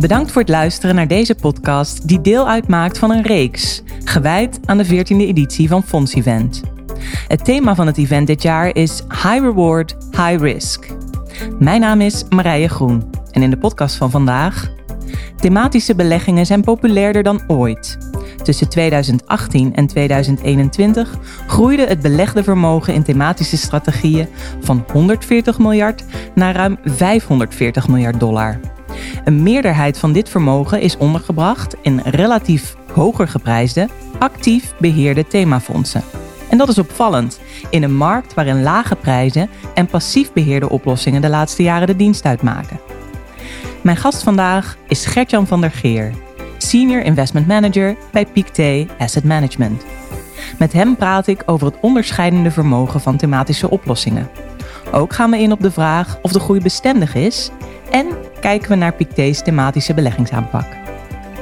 Bedankt voor het luisteren naar deze podcast die deel uitmaakt van een reeks, gewijd aan de 14e editie van Fonds Event. Het thema van het event dit jaar is High Reward, High Risk. Mijn naam is Marije Groen en in de podcast van vandaag... Thematische beleggingen zijn populairder dan ooit. Tussen 2018 en 2021 groeide het belegde vermogen in thematische strategieën van 140 miljard naar ruim 540 miljard dollar. Een meerderheid van dit vermogen is ondergebracht in relatief hoger geprijsde, actief beheerde themafondsen. En dat is opvallend in een markt waarin lage prijzen en passief beheerde oplossingen de laatste jaren de dienst uitmaken. Mijn gast vandaag is Gertjan van der Geer, Senior Investment Manager bij Pictet Asset Management. Met hem praat ik over het onderscheidende vermogen van thematische oplossingen. Ook gaan we in op de vraag of de groei bestendig is en kijken we naar Pictet's thematische beleggingsaanpak.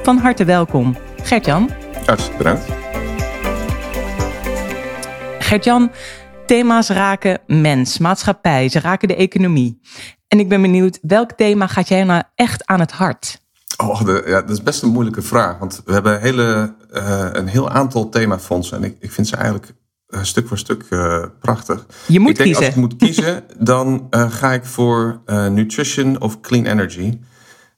Van harte welkom, Gertjan. Hartstikke bedankt. Gertjan, thema's raken mens, maatschappij, ze raken de economie. En ik ben benieuwd, welk thema gaat jij nou echt aan het hart? Oh, de, ja, dat is best een moeilijke vraag. Want we hebben hele, uh, een heel aantal themafondsen. En ik, ik vind ze eigenlijk stuk voor stuk uh, prachtig. Je moet ik denk, kiezen. Als ik moet kiezen, dan ga ik voor nutrition of clean energy.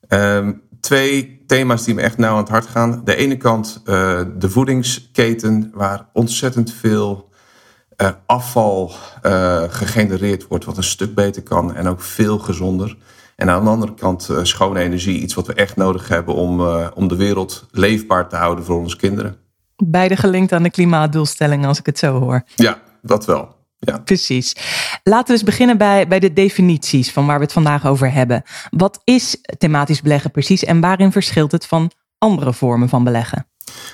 Ehm, twee thema's die me echt nauw aan het hart gaan. De ene kant de voedingsketen, waar ontzettend veel afval gegenereerd wordt, wat een stuk beter kan en ook veel gezonder. En aan de andere kant schone energie, iets wat we echt nodig hebben om, om de wereld leefbaar te houden voor onze kinderen. Beide gelinkt aan de klimaatdoelstellingen, als ik het zo hoor. Ja, dat wel. Ja. Precies. Laten we eens beginnen bij, bij de definities van waar we het vandaag over hebben. Wat is thematisch beleggen precies en waarin verschilt het van andere vormen van beleggen?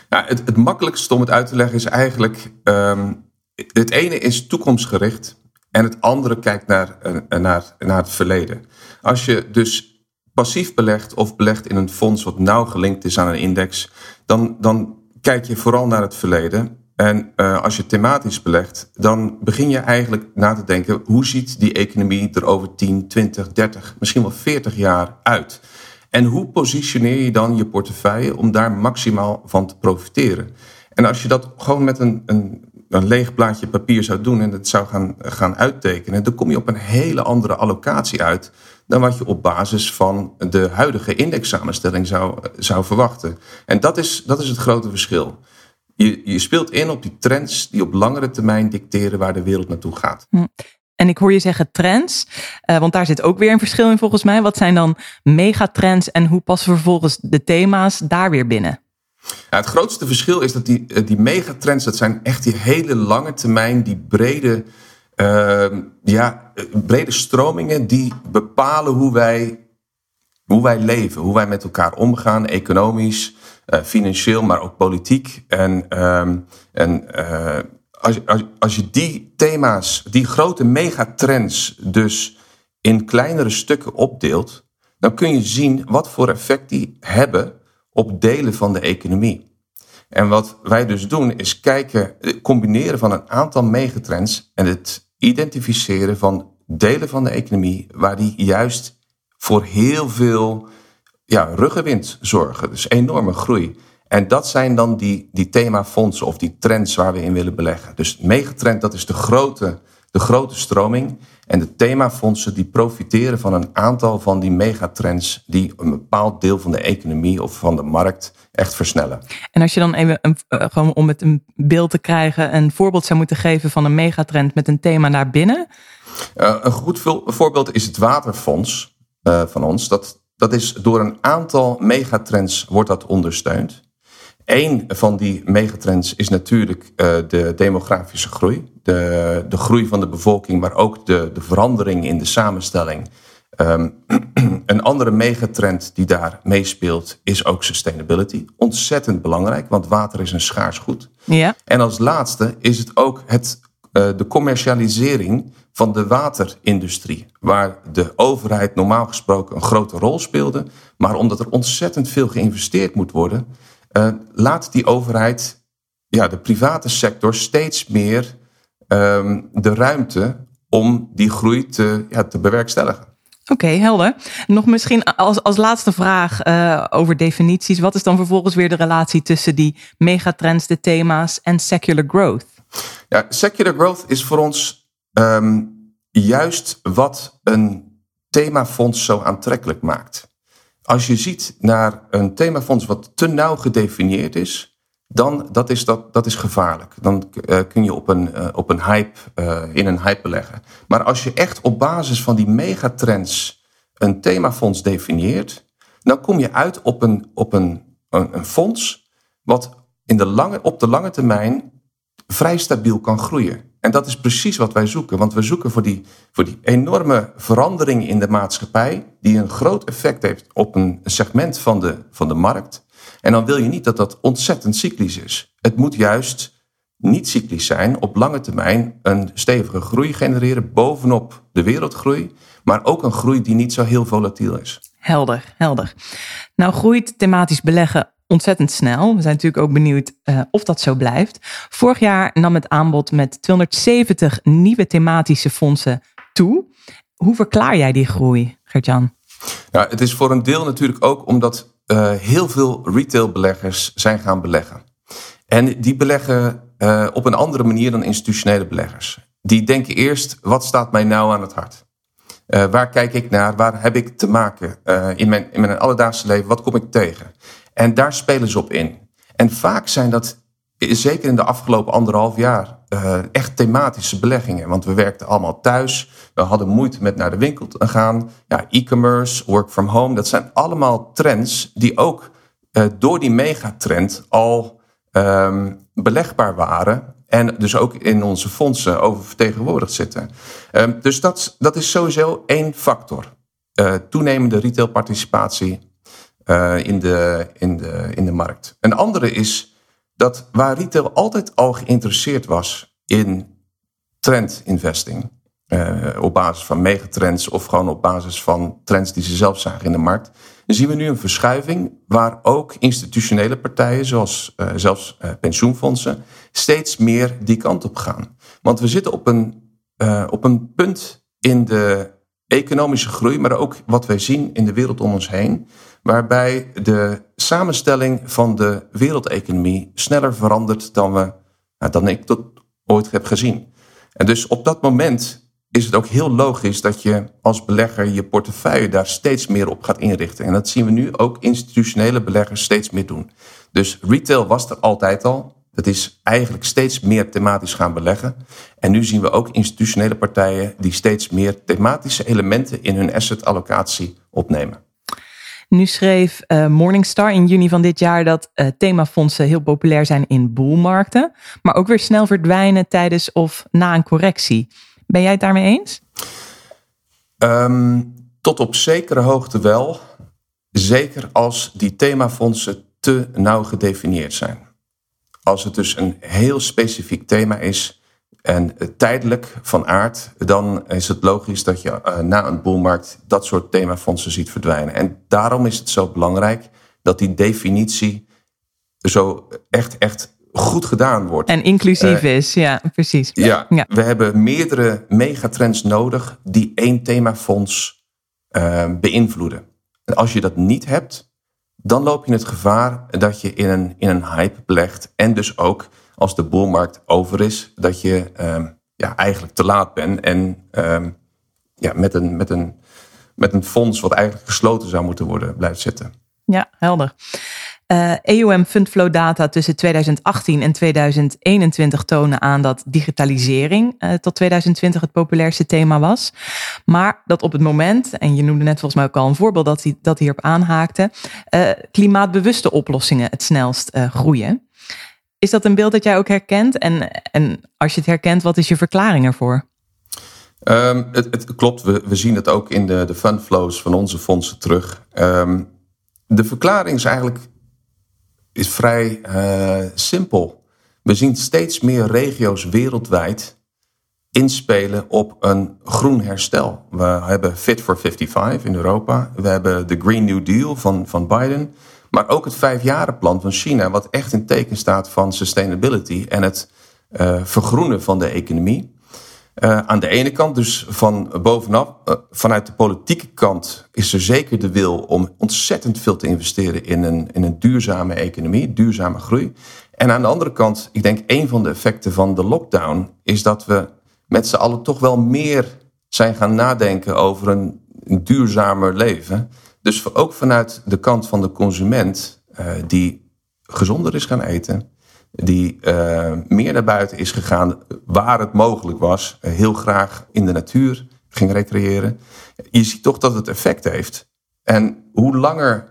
Het, het makkelijkste om het uit te leggen is eigenlijk um, het ene is toekomstgericht en het andere kijkt naar, eh, naar, naar het verleden. Als je dus passief belegt of belegt in een fonds wat nauw gelinkt is aan een index, dan, dan kijk je vooral naar het verleden. En uh, als je thematisch belegt, dan begin je eigenlijk na te denken: hoe ziet die economie er over 10, 20, 30, misschien wel 40 jaar uit? En hoe positioneer je dan je portefeuille om daar maximaal van te profiteren? En als je dat gewoon met een, een een leeg plaatje papier zou doen en het zou gaan, gaan uittekenen, dan kom je op een hele andere allocatie uit dan wat je op basis van de huidige indexsamenstelling zou, zou verwachten. En dat is, dat is het grote verschil. Je, je speelt in op die trends die op langere termijn dicteren waar de wereld naartoe gaat. Hm. En ik hoor je zeggen trends, uh, want daar zit ook weer een verschil in volgens mij. Wat zijn dan megatrends en hoe passen vervolgens de thema's daar weer binnen? Ja, het grootste verschil is dat die, eh, die megatrends, dat zijn echt die hele lange termijn, die brede, uh, ja, brede stromingen die bepalen hoe wij, hoe wij leven, hoe wij met elkaar omgaan, economisch, uh, financieel, maar ook politiek. En, uh, en als, als je die thema's, die grote megatrends dus in kleinere stukken opdeelt, dan kun je zien wat voor effect die hebben op delen van de economie. En wat wij dus doen is kijken, combineren van een aantal megatrends en het identificeren van delen van de economie waar die juist voor heel veel ja, ruggenwind zorgen. Dus enorme groei. En dat zijn dan die, die themafondsen of die trends waar we in willen beleggen. Dus megatrend, dat is de grote, de grote stroming. En de themafondsen die profiteren van een aantal van die megatrends die een bepaald deel van de economie of van de markt echt versnellen. En als je dan even, een, uh, gewoon om het een beeld te krijgen, een voorbeeld zou moeten geven van een megatrend met een thema naar binnen? Uh, een goed voorbeeld is het waterfonds uh, van ons. Dat, dat is door een aantal megatrends wordt dat ondersteund. Eén van die megatrends is natuurlijk uh, de demografische groei. De, de groei van de bevolking, maar ook de, de verandering in de samenstelling. Um, een andere megatrend die daar meespeelt is ook sustainability. Ontzettend belangrijk, want water is een schaars goed. Ja. En als laatste is het ook het, uh, de commercialisering van de waterindustrie. Waar de overheid normaal gesproken een grote rol speelde. Maar omdat er ontzettend veel geïnvesteerd moet worden uh, laat die overheid, ja, de private sector, steeds meer um, de ruimte om die groei te, ja, te bewerkstelligen. Oké, helder. Nog misschien als, als laatste vraag uh, over definities. Wat is dan vervolgens weer de relatie tussen die megatrends, de thema's en secular growth? Ja, secular growth is voor ons um, juist wat een themafonds zo aantrekkelijk maakt. Als je ziet naar een themafonds wat te nauw gedefinieerd is, dan dat is, dat, dat is gevaarlijk. Dan uh, kun je op een, uh, op een hype, uh, in een hype beleggen. Maar als je echt op basis van die megatrends een themafonds definieert, dan kom je uit op een, op een, een, een fonds wat in de lange, op de lange termijn vrij stabiel kan groeien. En dat is precies wat wij zoeken. Want we zoeken voor die, voor die enorme verandering in de maatschappij, die een groot effect heeft op een segment van de, van de markt. En dan wil je niet dat dat ontzettend cyclisch is. Het moet juist niet cyclisch zijn, op lange termijn een stevige groei genereren bovenop de wereldgroei, maar ook een groei die niet zo heel volatiel is. Helder, helder. Nou groeit thematisch beleggen ontzettend snel. We zijn natuurlijk ook benieuwd uh, of dat zo blijft. Vorig jaar nam het aanbod met 270 nieuwe thematische fondsen toe. Hoe verklaar jij die groei, Gertjan? Ja, het is voor een deel natuurlijk ook omdat uh, heel veel retailbeleggers zijn gaan beleggen. En die beleggen uh, op een andere manier dan institutionele beleggers. Die denken eerst, wat staat mij nou aan het hart? Uh, waar kijk ik naar? Waar heb ik te maken in, mijn, in mijn alledaagse leven? Wat kom ik tegen? En daar spelen ze op in. En vaak zijn dat, zeker in de afgelopen anderhalf jaar, uh, echt thematische beleggingen. Want we werkten allemaal thuis. We hadden moeite met naar de winkel te gaan. Ja, e-commerce, work from home. Dat zijn allemaal trends die ook uh, door die megatrend al um, belegbaar waren. En dus ook in onze fondsen oververtegenwoordigd zitten. Um, dus dat, dat is sowieso één factor. Uh, toenemende retailparticipatie in, de, in, de, in de markt. Een andere is dat waar retail altijd al geïnteresseerd was in trend investing, uh, op basis van megatrends of gewoon op basis van trends die ze zelf zagen in de markt, zien we nu een verschuiving waar ook institutionele partijen, zoals uh, zelfs pensioenfondsen, steeds meer die kant op gaan. Want we zitten op een, op een punt in de economische groei, maar ook wat wij zien in de wereld om ons heen, waarbij de samenstelling van de wereldeconomie sneller verandert dan, we, nou, dan ik tot ooit heb gezien. En dus op dat moment is het ook heel logisch dat je als belegger je portefeuille daar steeds meer op gaat inrichten. En dat zien we nu ook institutionele beleggers steeds meer doen. Dus retail was er altijd al. Het is eigenlijk steeds meer thematisch gaan beleggen. En nu zien we ook institutionele partijen die steeds meer thematische elementen in hun assetallocatie opnemen. Nu schreef uh, Morningstar in juni van dit jaar dat uh, themafondsen heel populair zijn in boelmarkten, maar ook weer snel verdwijnen tijdens of na een correctie. Ben jij het daarmee eens? Um, tot op zekere hoogte wel. Zeker als die themafondsen te nauw gedefinieerd zijn. Als het dus een heel specifiek thema is en tijdelijk van aard, dan is het logisch dat je uh, na een boelmarkt dat soort themafondsen ziet verdwijnen. En daarom is het zo belangrijk dat die definitie zo echt, echt goed gedaan wordt. En inclusief uh, is, ja, precies. Ja, ja, we hebben meerdere megatrends nodig die één themafonds uh, beïnvloeden. En als je dat niet hebt, dan loop je het gevaar dat je in een, in een hype belegt. En dus ook als de boelmarkt over is, dat je um, ja, eigenlijk te laat bent. En um, ja, met, een, met, een, met een fonds wat eigenlijk gesloten zou moeten worden, blijft zitten. Ja, helder. Uh, eh, EUM Fundflow data tussen 2018 en 2021 tonen aan dat digitalisering uh, tot 2020 het populairste thema was. Maar dat op het moment, en je noemde net volgens mij ook al een voorbeeld dat, hij, dat hierop aanhaakte, uh, klimaatbewuste oplossingen het snelst groeien. Is dat een beeld dat jij ook herkent? En, en als je het herkent, wat is je verklaring ervoor? Um, het, het, klopt, we, we zien het ook in de, de fundflows van onze fondsen terug. Um, de verklaring is eigenlijk is vrij uh, simpel. We zien steeds meer regio's wereldwijd inspelen op een groen herstel. We hebben Fit for 55 in Europa. We hebben de Green New Deal van, van Biden. Maar ook het vijfjarenplan van China, wat echt in teken staat van sustainability en het uh, vergroenen van de economie. Uh, aan de ene kant, dus van bovenaf, uh, vanuit de politieke kant, is er zeker de wil om ontzettend veel te investeren in een, in een duurzame economie, duurzame groei. En aan de andere kant, ik denk een van de effecten van de lockdown is dat we met z'n allen toch wel meer zijn gaan nadenken over een, duurzamer leven. Dus ook vanuit de kant van de consument, uh, die gezonder is gaan eten, die uh, meer naar buiten is gegaan waar het mogelijk was, uh, heel graag in de natuur ging recreëren. Je ziet toch dat het effect heeft. En hoe langer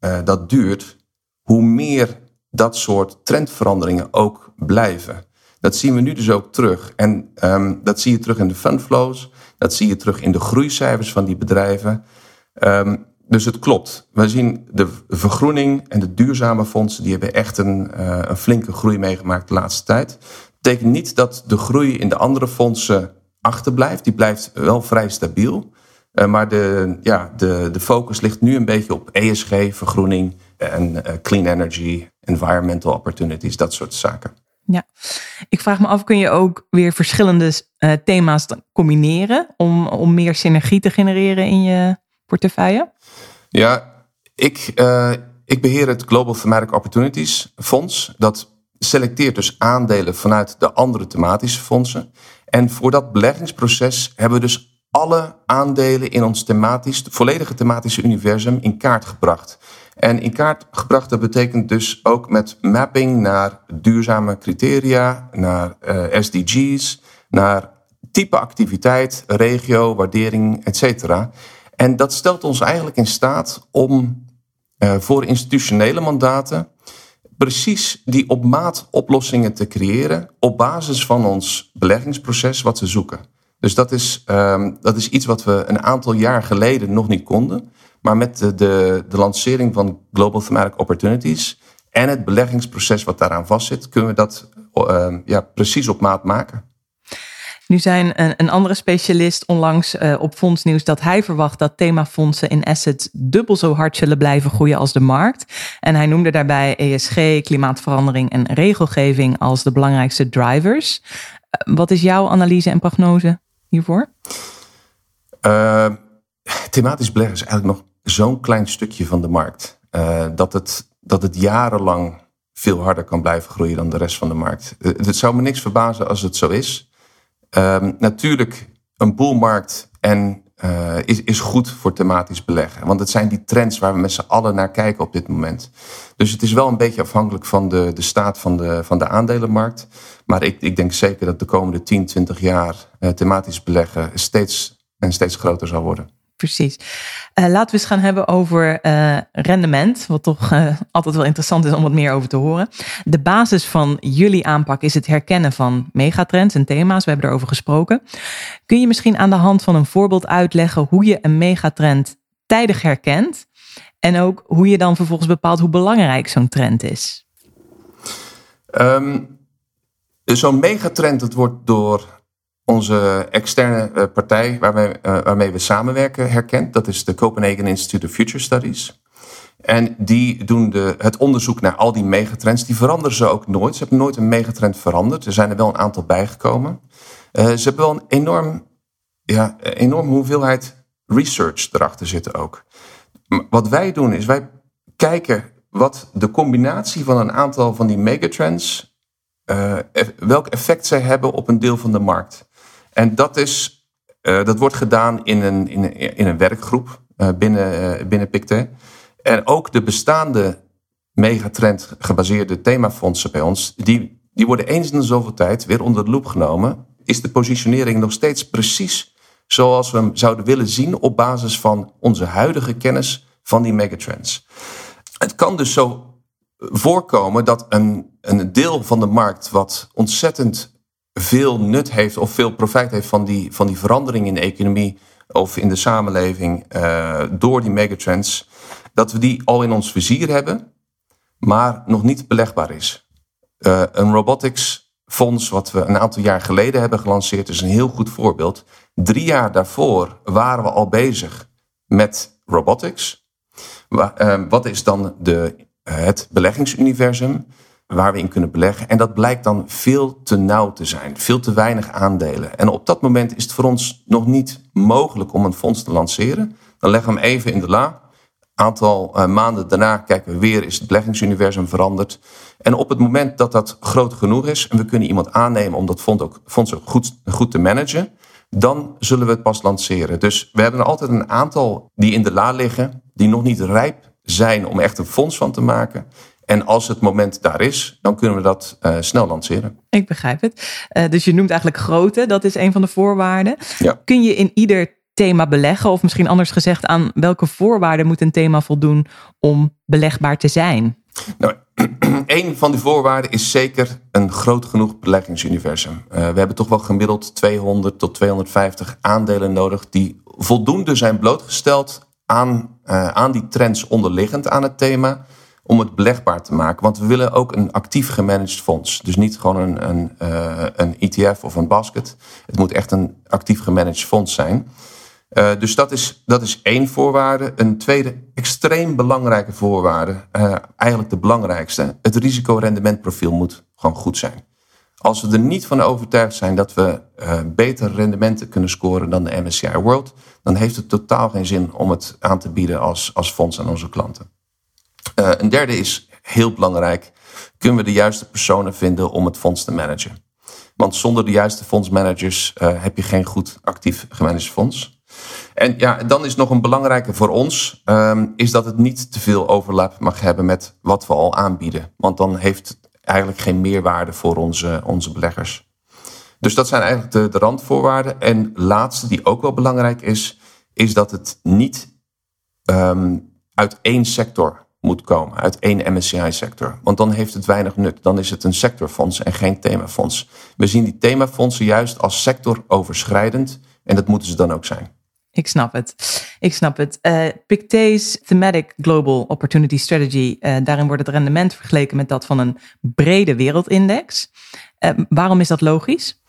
uh, dat duurt, hoe meer dat soort trendveranderingen ook blijven. Dat zien we nu dus ook terug. En um, dat zie je terug in de fundflows, dat zie je terug in de groeicijfers van die bedrijven. Um, dus het klopt. We zien de vergroening en de duurzame fondsen, die hebben echt een, uh, een flinke groei meegemaakt de laatste tijd. Dat betekent niet dat de groei in de andere fondsen achterblijft. Die blijft wel vrij stabiel. Uh, maar de, ja, de, de focus ligt nu een beetje op ESG, vergroening en uh, clean energy, environmental opportunities, dat soort zaken. Ja, ik vraag me af, kun je ook weer verschillende thema's combineren om, om meer synergie te genereren in je portefeuille? Ja, ik, uh, ik beheer het Global Thematic Opportunities Fonds. Dat selecteert dus aandelen vanuit de andere thematische fondsen. En voor dat beleggingsproces hebben we dus alle aandelen in ons thematisch, volledige thematische universum in kaart gebracht. En in kaart gebracht, dat betekent dus ook met mapping naar duurzame criteria, naar uh, SDG's, naar type activiteit, regio, waardering, et cetera. En dat stelt ons eigenlijk in staat om uh, voor institutionele mandaten precies die op maat oplossingen te creëren op basis van ons beleggingsproces wat we zoeken. Dus dat is, um, dat is iets wat we een aantal jaar geleden nog niet konden. Maar met de, de, de lancering van Global Thematic Opportunities en het beleggingsproces wat daaraan vastzit, kunnen we dat uh, ja, precies op maat maken. Nu zijn een, een andere specialist onlangs uh, op Fondsnieuws dat hij verwacht dat themafondsen in assets dubbel zo hard zullen blijven groeien als de markt. En hij noemde daarbij ESG, klimaatverandering en regelgeving als de belangrijkste drivers. Uh, wat is jouw analyse en prognose hiervoor? Uh, thematisch beleggen is eigenlijk nog zo'n klein stukje van de markt. dat, het, dat het jarenlang veel harder kan blijven groeien dan de rest van de markt. Het zou me niks verbazen als het zo is. Um, natuurlijk, een boelmarkt en, uh, is, is goed voor thematisch beleggen. Want het zijn die trends waar we met z'n allen naar kijken op dit moment. Dus het is wel een beetje afhankelijk van de, de staat van de, van de aandelenmarkt. Maar ik, ik denk zeker dat de komende 10, 20 jaar uh, thematisch beleggen steeds en steeds groter zal worden precies. Uh, laten we eens gaan hebben over uh, rendement, wat toch uh, altijd wel interessant is om wat meer over te horen. De basis van jullie aanpak is het herkennen van megatrends en thema's. We hebben erover gesproken. Kun je misschien aan de hand van een voorbeeld uitleggen hoe je een megatrend tijdig herkent en ook hoe je dan vervolgens bepaalt hoe belangrijk zo'n trend is? Um, zo'n megatrend wordt door onze externe uh, partij waarmee, uh, waarmee we samenwerken herkent. Dat is de Copenhagen Institute of Future Studies. En die doen de, het onderzoek naar al die megatrends. Die veranderen ze ook nooit. Ze hebben nooit een megatrend veranderd. Er zijn er wel een aantal bijgekomen. Uh, ze hebben wel een enorm, ja, enorme hoeveelheid research erachter zitten ook. Wat wij doen is wij kijken wat de combinatie van een aantal van die megatrends, uh, welk effect zij hebben op een deel van de markt. En dat, is, uh, dat wordt gedaan in een, in een, in een werkgroep uh, binnen, uh, binnen PICTE. En ook de bestaande megatrend gebaseerde themafondsen bij ons, die, die worden eens in de zoveel tijd weer onder de loep genomen. Is de positionering nog steeds precies zoals we hem zouden willen zien op basis van onze huidige kennis van die megatrends? Het kan dus zo voorkomen dat een, een deel van de markt wat ontzettend veel nut heeft of veel profijt heeft van die, van die verandering in de economie of in de samenleving uh, door die megatrends, dat we die al in ons vizier hebben, maar nog niet belegbaar is. Uh, een robotics fonds wat we een aantal jaar geleden hebben gelanceerd is een heel goed voorbeeld. Drie jaar daarvoor waren we al bezig met robotics. Uh, wat is dan de, het beleggingsuniversum? Waar we in kunnen beleggen. En dat blijkt dan veel te nauw te zijn, veel te weinig aandelen. En op dat moment is het voor ons nog niet mogelijk om een fonds te lanceren. Dan leggen we hem even in de la. Aantal uh, maanden daarna kijken we weer, is het beleggingsuniversum veranderd. En op het moment dat dat groot genoeg is en we kunnen iemand aannemen om dat fonds ook, fonds ook goed, goed te managen, dan zullen we het pas lanceren. Dus we hebben altijd een aantal die in de la liggen, die nog niet rijp zijn om echt een fonds van te maken. En als het moment daar is, dan kunnen we dat uh, snel lanceren. Ik begrijp het. Uh, dus je noemt eigenlijk grootte, dat is een van de voorwaarden. Ja. Kun je in ieder thema beleggen, of misschien anders gezegd, aan welke voorwaarden moet een thema voldoen om belegbaar te zijn? Nou, een van die voorwaarden is zeker een groot genoeg beleggingsuniversum. Uh, we hebben toch wel gemiddeld 200 tot 250 aandelen nodig die voldoende zijn blootgesteld aan, uh, aan die trends onderliggend aan het thema om het belegbaar te maken. Want we willen ook een actief gemanaged fonds. Dus niet gewoon een, een, uh, een ETF of een basket. Het moet echt een actief gemanaged fonds zijn. Uh, dus dat is, dat is één voorwaarde. Een tweede extreem belangrijke voorwaarde, uh, eigenlijk de belangrijkste. Het risicorendementprofiel moet gewoon goed zijn. Als we er niet van overtuigd zijn dat we uh, betere rendementen kunnen scoren dan de MSCI World, dan heeft het totaal geen zin om het aan te bieden als, als fonds aan onze klanten. Uh, een derde is heel belangrijk. Kunnen we de juiste personen vinden om het fonds te managen? Want zonder de juiste fondsmanagers uh, heb je geen goed actief gemanaged fonds. En ja, dan is nog een belangrijke voor ons, um, is dat het niet te veel overlap mag hebben met wat we al aanbieden. Want dan heeft het eigenlijk geen meerwaarde voor onze, onze beleggers. Dus dat zijn eigenlijk de, de randvoorwaarden. En laatste, die ook wel belangrijk is, is dat het niet um, uit één sector moet komen, uit één MSCI-sector. Want dan heeft het weinig nut. Dan is het een sectorfonds en geen themafonds. We zien die themafondsen juist als sectoroverschrijdend en dat moeten ze dan ook zijn. Ik snap het. Ik snap het. Uh, Pictet's Thematic Global Opportunity Strategy, uh, daarin wordt het rendement vergeleken met dat van een brede wereldindex. Uh, waarom is dat logisch?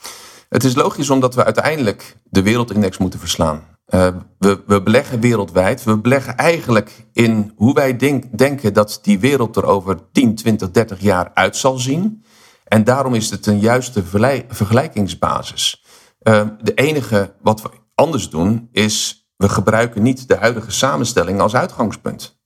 Het is logisch omdat we uiteindelijk de wereldindex moeten verslaan. Uh, we, we, beleggen wereldwijd. We beleggen eigenlijk in hoe wij denk, denken dat die wereld er over 10, 20, 30 jaar uit zal zien. En daarom is het een juiste vergelijkingsbasis. Uh, de enige wat we anders doen is, we gebruiken niet de huidige samenstelling als uitgangspunt.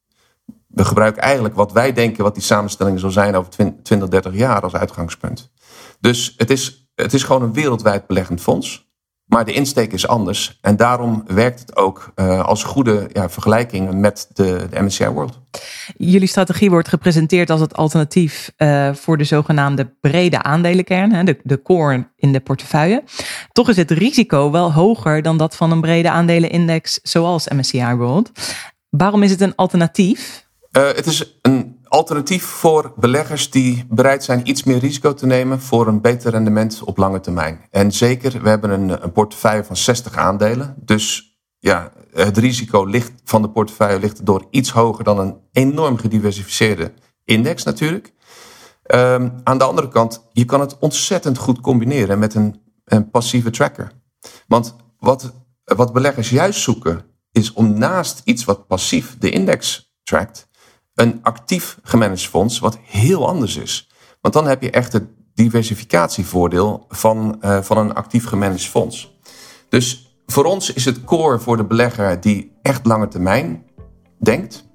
We gebruiken eigenlijk wat wij denken wat die samenstelling zal zijn over 20, 30 jaar als uitgangspunt. Dus het is, het is gewoon een wereldwijd beleggend fonds. Maar de insteek is anders. En daarom werkt het ook uh, als goede ja, vergelijking met de, de, MSCI World. Jullie strategie wordt gepresenteerd als het alternatief uh, voor de zogenaamde brede aandelenkern, hè, de, de core in de portefeuille. Toch is het risico wel hoger dan dat van een brede aandelenindex zoals MSCI World. Waarom is het een alternatief? Uh, het is een alternatief voor beleggers die bereid zijn iets meer risico te nemen voor een beter rendement op lange termijn. En zeker, we hebben een, portefeuille van 60 aandelen. Dus ja, het risico ligt van de portefeuille ligt door iets hoger dan een enorm gediversificeerde index natuurlijk. Um, aan de andere kant, je kan het ontzettend goed combineren met een, een passieve tracker. Want wat, wat beleggers juist zoeken, is om naast iets wat passief de index trackt, een actief gemanaged fonds, wat heel anders is. Want dan heb je echt het diversificatievoordeel van, uh, van een actief gemanaged fonds. Dus voor ons is het core voor de belegger die echt lange termijn denkt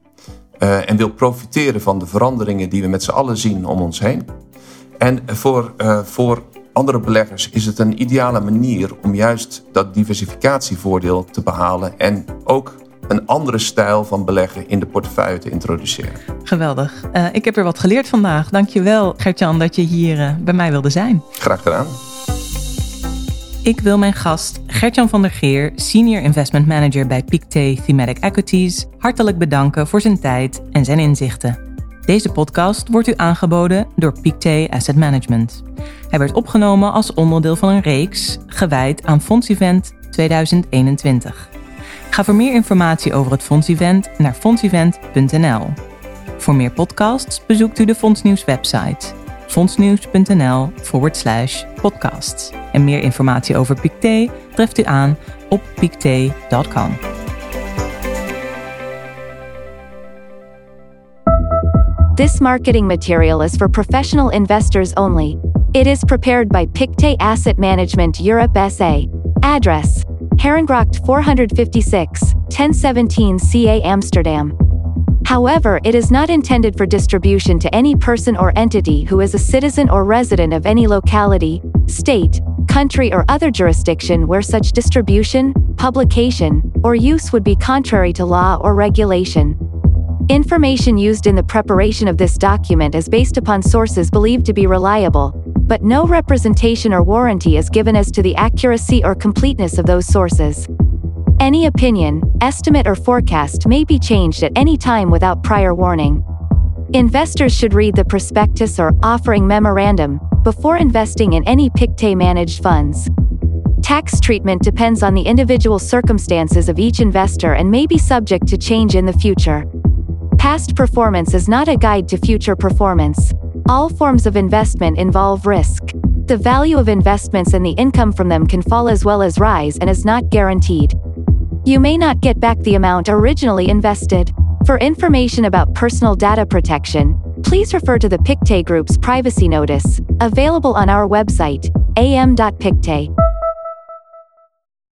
uh, en wil profiteren van de veranderingen die we met z'n allen zien om ons heen. En voor, uh, voor andere beleggers is het een ideale manier om juist dat diversificatievoordeel te behalen en ook een andere stijl van beleggen in de portefeuille te introduceren. Geweldig. Uh, ik heb weer wat geleerd vandaag. Dankjewel Gertjan dat je hier uh, bij mij wilde zijn. Graag gedaan. Ik wil mijn gast Gertjan van der Geer, Senior Investment Manager bij Pictet Thematic Equities, hartelijk bedanken voor zijn tijd en zijn inzichten. Deze podcast wordt u aangeboden door Pictet Asset Management. Hij werd opgenomen als onderdeel van een reeks gewijd aan Fonds Event 2021. Ga voor meer informatie over het Fondsevent naar fondsevent.nl. Voor meer podcasts bezoekt u de Fondsnieuws website fondsnieuws.nl podcasts. En meer informatie over Pictet treft u aan op pictet.com. This marketing material is for professional investors only. It is prepared by Pictet Asset Management Europe SA. Address Herengracht 456, 1017 CA Amsterdam. However, it is not intended for distribution to any person or entity who is a citizen or resident of any locality, state, country, or other jurisdiction where such distribution, publication, or use would be contrary to law or regulation. Information used in the preparation of this document is based upon sources believed to be reliable, but no representation or warranty is given as to the accuracy or completeness of those sources. Any opinion, estimate, or forecast may be changed at any time without prior warning. Investors should read the prospectus or offering memorandum before investing in any Pictet managed funds. Tax treatment depends on the individual circumstances of each investor and may be subject to change in the future. Past performance is not a guide to future performance. All forms of investment involve risk. The value of investments and the income from them can fall as well as rise and is not guaranteed. You may not get back the amount originally invested. For information about personal data protection, please refer to the Pictet Group's privacy notice, available on our website, am.pictet.